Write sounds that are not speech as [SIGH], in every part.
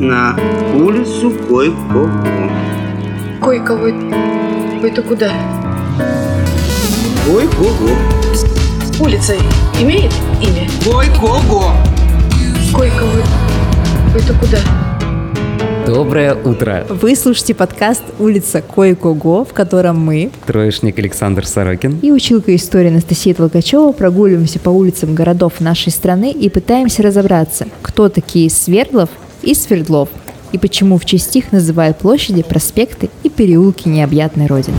на улицу Койкого. Койкого, это куда? Койкого. Улица имеет имя? Койкого. Койкого, это куда? Доброе утро! Вы слушаете подкаст «Улица Кое-Кого», в котором мы Троечник Александр Сорокин. и училка истории Анастасия Толкачева прогуливаемся по улицам городов нашей страны и пытаемся разобраться, кто такие Свердлов и Свердлов, и почему в честь их называют площади, проспекты и переулки необъятной Родины.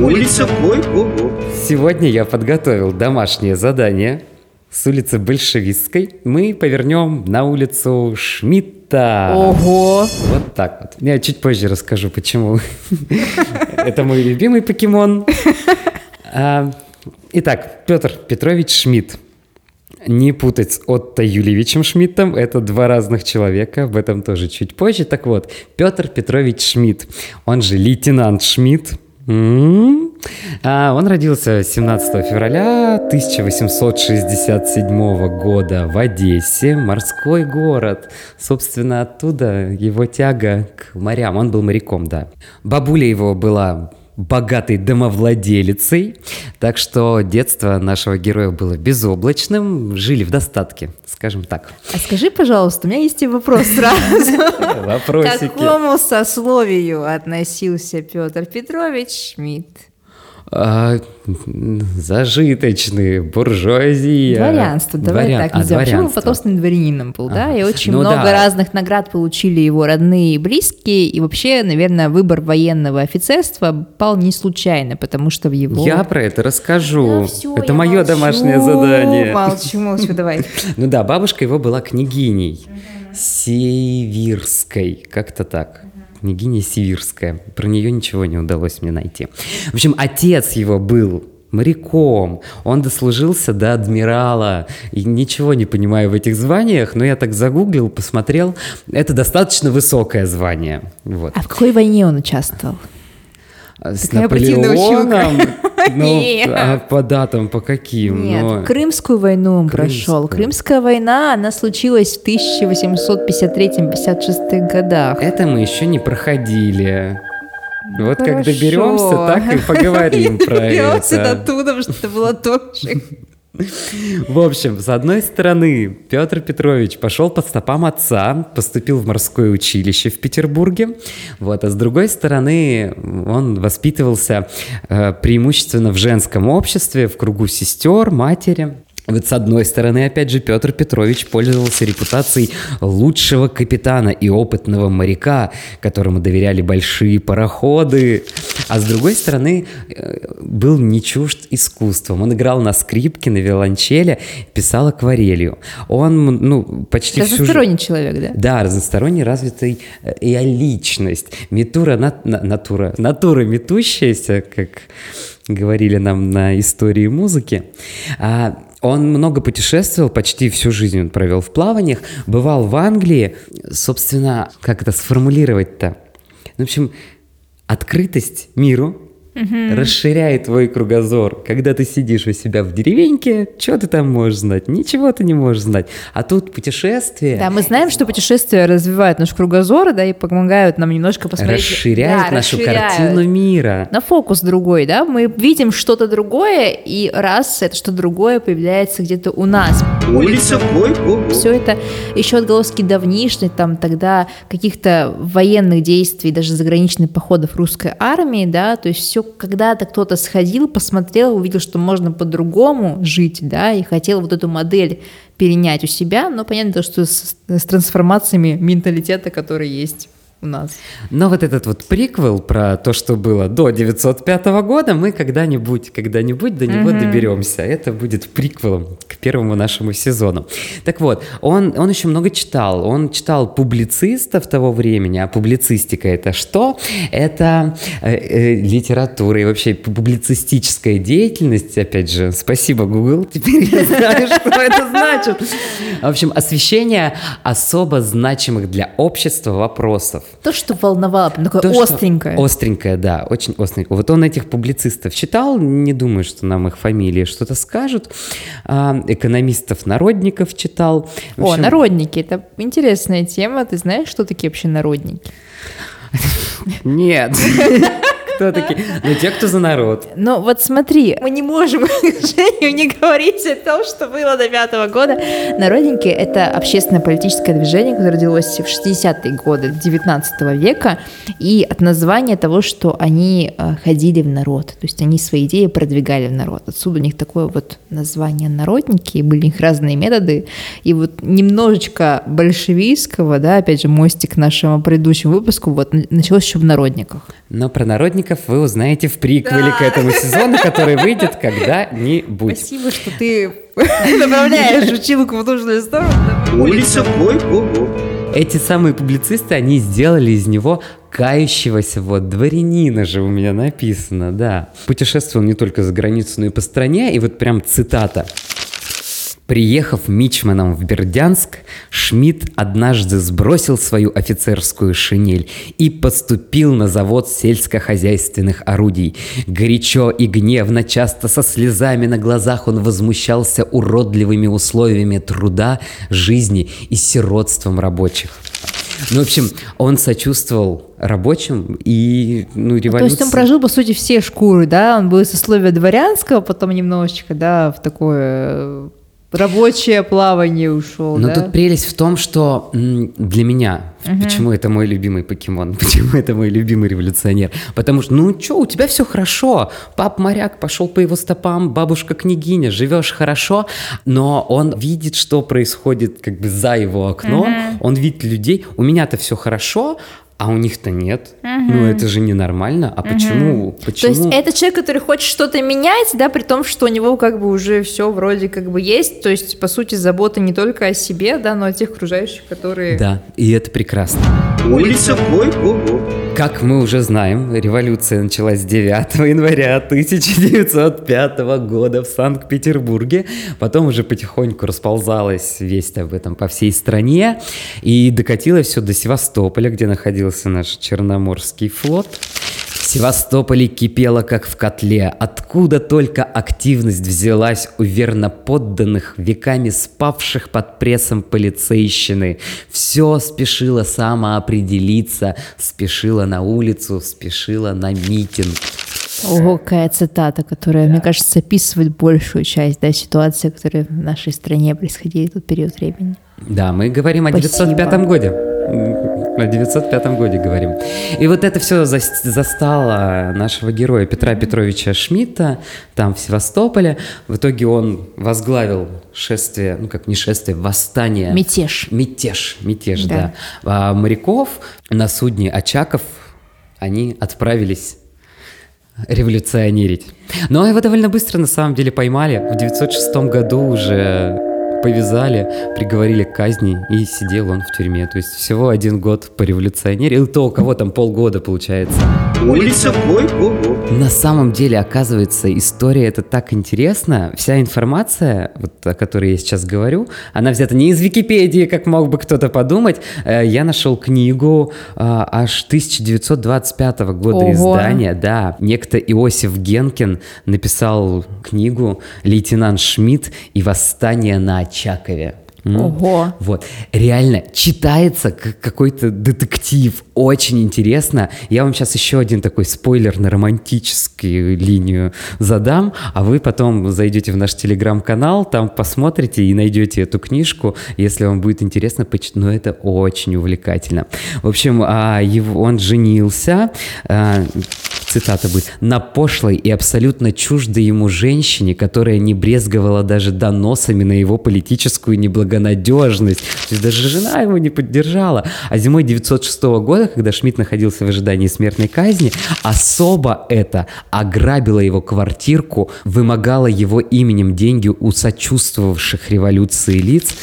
Улица Койкого. Сегодня я подготовил домашнее задание. С улицы Большевистской мы повернем на улицу Шмидта. Ого! Вот так вот. Я чуть позже расскажу, почему. [LAUGHS] Это мой любимый покемон. А, Итак, Петр Петрович Шмидт. Не путать с Отто Юлевичем Шмидтом, это два разных человека, об этом тоже чуть позже. Так вот, Петр Петрович Шмидт, он же лейтенант Шмидт, М. А, Он родился 17 февраля 1867 года в Одессе, морской город. Собственно, оттуда его тяга к морям. Он был моряком, да. Бабуля его была богатой домовладелицей, так что детство нашего героя было безоблачным, жили в достатке, скажем так. А скажи, пожалуйста, у меня есть и вопрос сразу. К Вопросики. какому сословию относился Петр Петрович Шмидт? А, зажиточные, буржуазия. Дворянство, давай Дворян- так а, назовем. Он дворянство. потомственным дворянином был, да, Ага. и очень Ну много да. разных наград получили его родные и близкие, и вообще, наверное, выбор военного офицерства пал не случайно, потому что в его... Я про это расскажу. Да всё, это мое молчу, домашнее задание. Молчу, молчу, давай. [LAUGHS] Ну да, бабушка его была княгиней. Северской, как-то так. Княгиня Северская. Про нее ничего не удалось мне найти. В общем, отец его был моряком. Он дослужился до адмирала. И ничего не понимаю в этих званиях, но я так загуглил, посмотрел. Это достаточно высокое звание. Вот. А в какой войне он участвовал? С Такая Наполеоном? [LAUGHS] Ну, а по датам, по каким? Нет, Ну, Крымскую войну он Крымскую. прошел. Крымская война, она случилась в 1853-56 годах. Это мы еще не проходили. Вот как хорошо. доберемся, так и поговорим [LAUGHS] про это. оттуда, потому что это было тоже. В общем, с одной стороны, Петр Петрович пошел по стопам отца, поступил в морское училище в Петербурге, вот, а с другой стороны, он воспитывался э, преимущественно в женском обществе, в кругу сестер, матери. Вот с одной стороны, опять же, Петр Петрович пользовался репутацией лучшего капитана и опытного моряка, которому доверяли большие пароходы. А с другой стороны, э, был не чужд искусством. Он играл на скрипке, на виолончели, писал акварелью. Он, ну, почти всю. Разносторонний человек, да? Да, разносторонне развитый э, и личность. Метура, на- натура, натура метущаяся, как говорили нам на истории музыки. А, он много путешествовал, почти всю жизнь он провел в плаваниях, бывал в Англии. Собственно, как это сформулировать-то? Ну, В общем, открытость миру расширяет твой кругозор. Когда ты сидишь у себя в деревеньке, что ты там можешь знать? Ничего ты не можешь знать. А тут путешествие... Да, мы знаем, что путешествия развивают наш кругозор, да, и помогают нам немножко посмотреть... расширяет Да, нашу расширяют. картину мира. На фокус другой, да, мы видим что-то другое, и раз это что-то другое появляется где-то у нас. Улица Койкого. Все это еще отголоски давнишних, там тогда каких-то военных действий, даже заграничных походов русской армии, да, то есть все когда-то кто-то сходил, посмотрел, увидел, что можно по-другому жить, да, и хотел вот эту модель перенять у себя, но понятно, что с, с трансформациями менталитета, который есть у нас. Но вот этот вот приквел про то, что было до 905 года, мы когда-нибудь, когда-нибудь до него доберемся. Это будет приквелом к первому нашему сезону. Так вот, он, он еще много читал. Он читал публицистов того времени. А публицистика это что? Это э, э, литература и вообще публицистическая деятельность. Опять же, спасибо, Google. Теперь я знаю, что это значит. В общем, освещение особо значимых для общества вопросов. То, что волновало, прям такое То, что остренькое. Остренькое, да, очень остренькое. Вот он этих публицистов читал, не думаю, что нам их фамилии что-то скажут. А, экономистов, народников читал. В О, общем, народники, это интересная тема. Ты знаешь, что такие вообще народники? [LAUGHS] Нет. [LAUGHS] Кто такие? Ну, те, кто за народ. Ну вот смотри, мы не можем, [LAUGHS] сожалению, не говорить о том, что было до пятого года. Народники — это общественно-политическое движение, которое родилось в 60-е годы 19 века, и от названия того, что они э, ходили в народ, то есть они свои идеи продвигали в народ. Отсюда у них такое вот название народники, и были у них разные методы, и вот немножечко большевистского, да, опять же, мостик к нашему предыдущему выпуску, вот началось еще в народниках. Но про народников вы узнаете в приквеле к этому сезону, который выйдет когда-нибудь. Спасибо, что ты [LAUGHS] направляешь училку в нужную сторону. Улица Ой-ого. Эти самые публицисты, они сделали из него кающегося вот дворянина же у меня написано, да. Путешествовал не только за границу, но и по стране, и вот прям цитата. Приехав мичманом в Бердянск, Шмидт однажды сбросил свою офицерскую шинель и поступил на завод сельскохозяйственных орудий. Горячо и гневно, часто со слезами на глазах он возмущался уродливыми условиями труда, жизни и сиротством рабочих. Ну, в общем, он сочувствовал рабочим и, ну, То революции. есть он прожил, по сути, все шкуры, да? Он был из сословия дворянского, потом немножечко, да, в такое э, рабочее плавание ушел, Но да? тут прелесть в том, что для меня, почему это мой любимый покемон, [LAUGHS] почему это мой любимый революционер, потому что, ну что, у тебя все хорошо, пап моряк пошел по его стопам, бабушка княгиня, живешь хорошо, но он видит, что происходит как бы за его окном, он видит людей, у меня-то все хорошо, а у них-то нет. Ну это же ненормально. А почему? То Почему? есть это человек, который хочет что-то менять, да, при том, что у него как бы уже все вроде как бы есть, то есть, по сути, забота не только о себе, да, но о тех окружающих, которые... Да, и это прекрасно. Улица Ой-ого. Как мы уже знаем, революция началась 9 января 1905 года в Санкт-Петербурге, потом уже потихоньку расползалась весть об этом по всей стране и докатилось все до Севастополя, где находился наш Черноморский флот. Севастополе кипело, как в котле. Откуда только активность взялась у верноподданных, веками спавших под прессом полицейщины. Все спешило самоопределиться, спешило на улицу, спешило на митинг. Ого, какая цитата, которая, мне кажется, описывает большую часть, да, ситуации, которая в нашей стране происходили в тот период времени. Да, мы говорим о Спасибо. 905 годе. О 905 годе говорим. И вот это все застало нашего героя Петра Петровича Шмидта там в Севастополе. В итоге он возглавил шествие, ну как не шествие, восстание. Мятеж. Мятеж, мятеж, да. Да. А моряков на судне Очаков они отправились революционерить. Но его довольно быстро на самом деле поймали. В 906 году уже повязали, приговорили к казни, и сидел он в тюрьме. То есть всего один год по революционере. И то у кого там полгода получается. Улица Ой-ого. На самом деле, оказывается, история это так интересна. Вся информация, вот, о которой я сейчас говорю, она взята не из Википедии, как мог бы кто-то подумать. Э, Я нашел книгу а, аж 1925 года Ого. издания. Да, некто Иосиф Генкин написал книгу «Лейтенант Шмидт и восстание на Очакове». Ого. Вот, реально читается как какой-то детектив, очень интересно. Я вам сейчас еще один такой спойлер на романтическую линию задам, а вы потом зайдете в наш телеграм-канал, там посмотрите и найдете эту книжку, если вам будет интересно почитать. Но это очень увлекательно. В общем, а, его, он женился, а, цитата будет, на пошлой и абсолютно чуждой ему женщине, которая не брезговала даже доносами на его политическую неблагонадежность. То есть даже жена его не поддержала. А зимой 906 года, когда Шмидт находился в ожидании смертной казни, особо это ограбила его квартирку, вымогала его именем деньги у сочувствовавших революции лиц.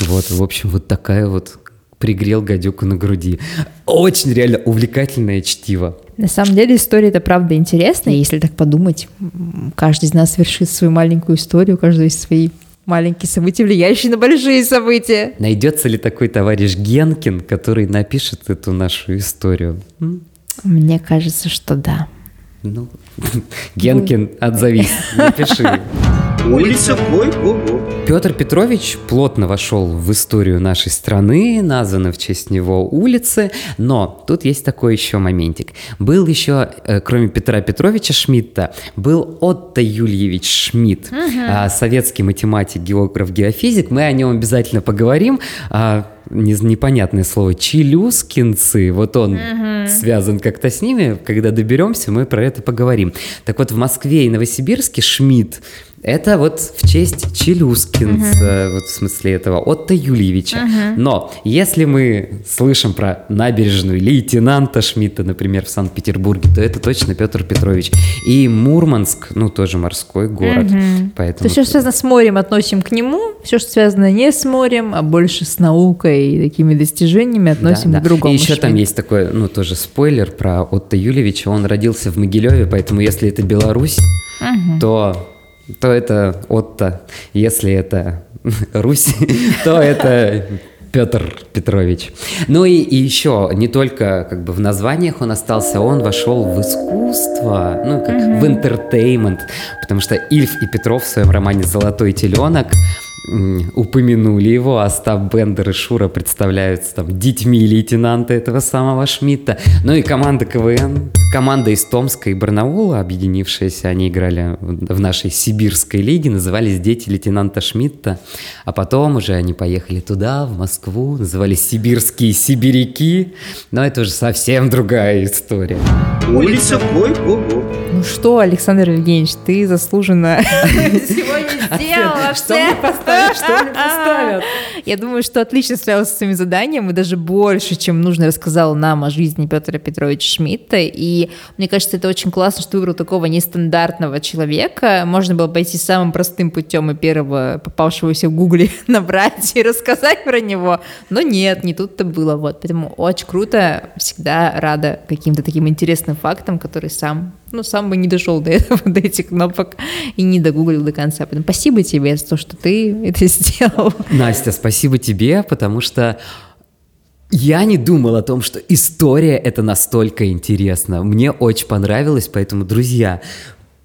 Вот, в общем, вот такая вот пригрел гадюку на груди. Очень реально увлекательное чтиво. На самом деле история это правда интересная, если так подумать. Каждый из нас вершит свою маленькую историю, у каждого есть свои Маленькие события, влияющие на большие события. Найдется ли такой товарищ Генкин, который напишет эту нашу историю? Мне кажется, что да. Ну, [LAUGHS] Генкин, отзовись, напиши. Улица Койкого. Петр Петрович плотно вошел в историю нашей страны, названы в честь него улицы, но тут есть такой еще моментик. Был еще, э, кроме Петра Петровича Шмидта, был Отто Юльевич Шмидт, а, советский математик, географ, геофизик. Мы о нем обязательно поговорим. А, не- непонятное слово, челюскинцы, вот он связан как-то с ними, когда доберемся, мы про это поговорим. Так вот, в Москве и Новосибирске Шмидт это вот в честь Челюскинца, вот в смысле этого, Отто Юльевича. Но если мы слышим про набережную лейтенанта Шмидта, например, в Санкт-Петербурге, то это точно Петр Петрович. И Мурманск, ну, тоже морской город. То Поэтому... есть все, что связано с морем, относим к нему, все, что связано не с морем, а больше с наукой и такими достижениями, относим Да, к да. другому. И еще там Шмидту. есть такой, ну, тоже спойлер про Отто Юлевича. Он родился в Могилеве, поэтому если это Беларусь, то, то это Отто. Если это [LAUGHS] Русь, [LAUGHS] то это Петр Петрович. Ну и, и еще, не только как бы в названиях он остался, он вошел в искусство, ну, как в entertainment, потому что Ильф и Петров в своем романе «Золотой теленок» упомянули его, Остап Бендер и Шура представляются там детьми лейтенанта этого самого Шмидта. Ну и команда КВН, команда из Томска и Барнаула, объединившаяся, они играли в нашей сибирской лиге, назывались «Дети лейтенанта Шмидта», а потом уже они поехали туда, в Москву, назывались «Сибирские сибиряки», но это уже совсем другая история. Улица Койкого. Ну что, Александр Евгеньевич, ты заслуженно [LAUGHS] сегодня [LAUGHS] сделал Что мне поставят? Что мне [LAUGHS] поставят? Я думаю, что отлично справился с своим заданием и даже больше, чем нужно, рассказал нам о жизни Петра Петровича Шмидта. И мне кажется, это очень классно, что ты выбрал такого нестандартного человека. Можно было пойти самым простым путем и первого попавшегося в гугле набрать и рассказать про него. Но нет, не тут-то было. Вот. Поэтому очень круто. Всегда рада каким-то таким интересным фактам, которые сам, ну, сам бы не дошел до этого, [LAUGHS] до этих кнопок и не догуглил до конца. Поэтому спасибо тебе за то, что ты [LAUGHS] это сделал. Настя, спасибо тебе, потому что я не думал о том, что история это настолько интересно. Мне очень понравилось, поэтому, друзья,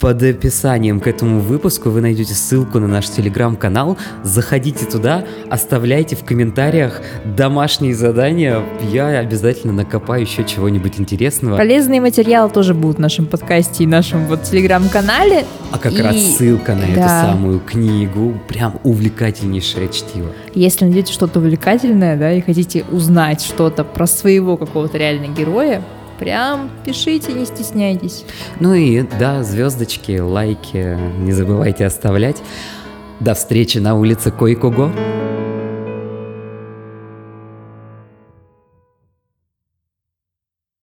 под описанием к этому выпуску вы найдете ссылку на наш телеграм-канал. Заходите туда, оставляйте в комментариях домашние задания. Я обязательно накопаю еще чего-нибудь интересного. Полезные материалы тоже будут в нашем подкасте и нашем вот телеграм-канале. А как И- раз ссылка на эту да. самую книгу. Прям увлекательнейшее чтиво. Если найдете что-то увлекательное, да, и хотите узнать что-то про своего какого-то реального героя, прям пишите, не стесняйтесь. Ну и да, звездочки, лайки не забывайте оставлять. До встречи на улице Койкого.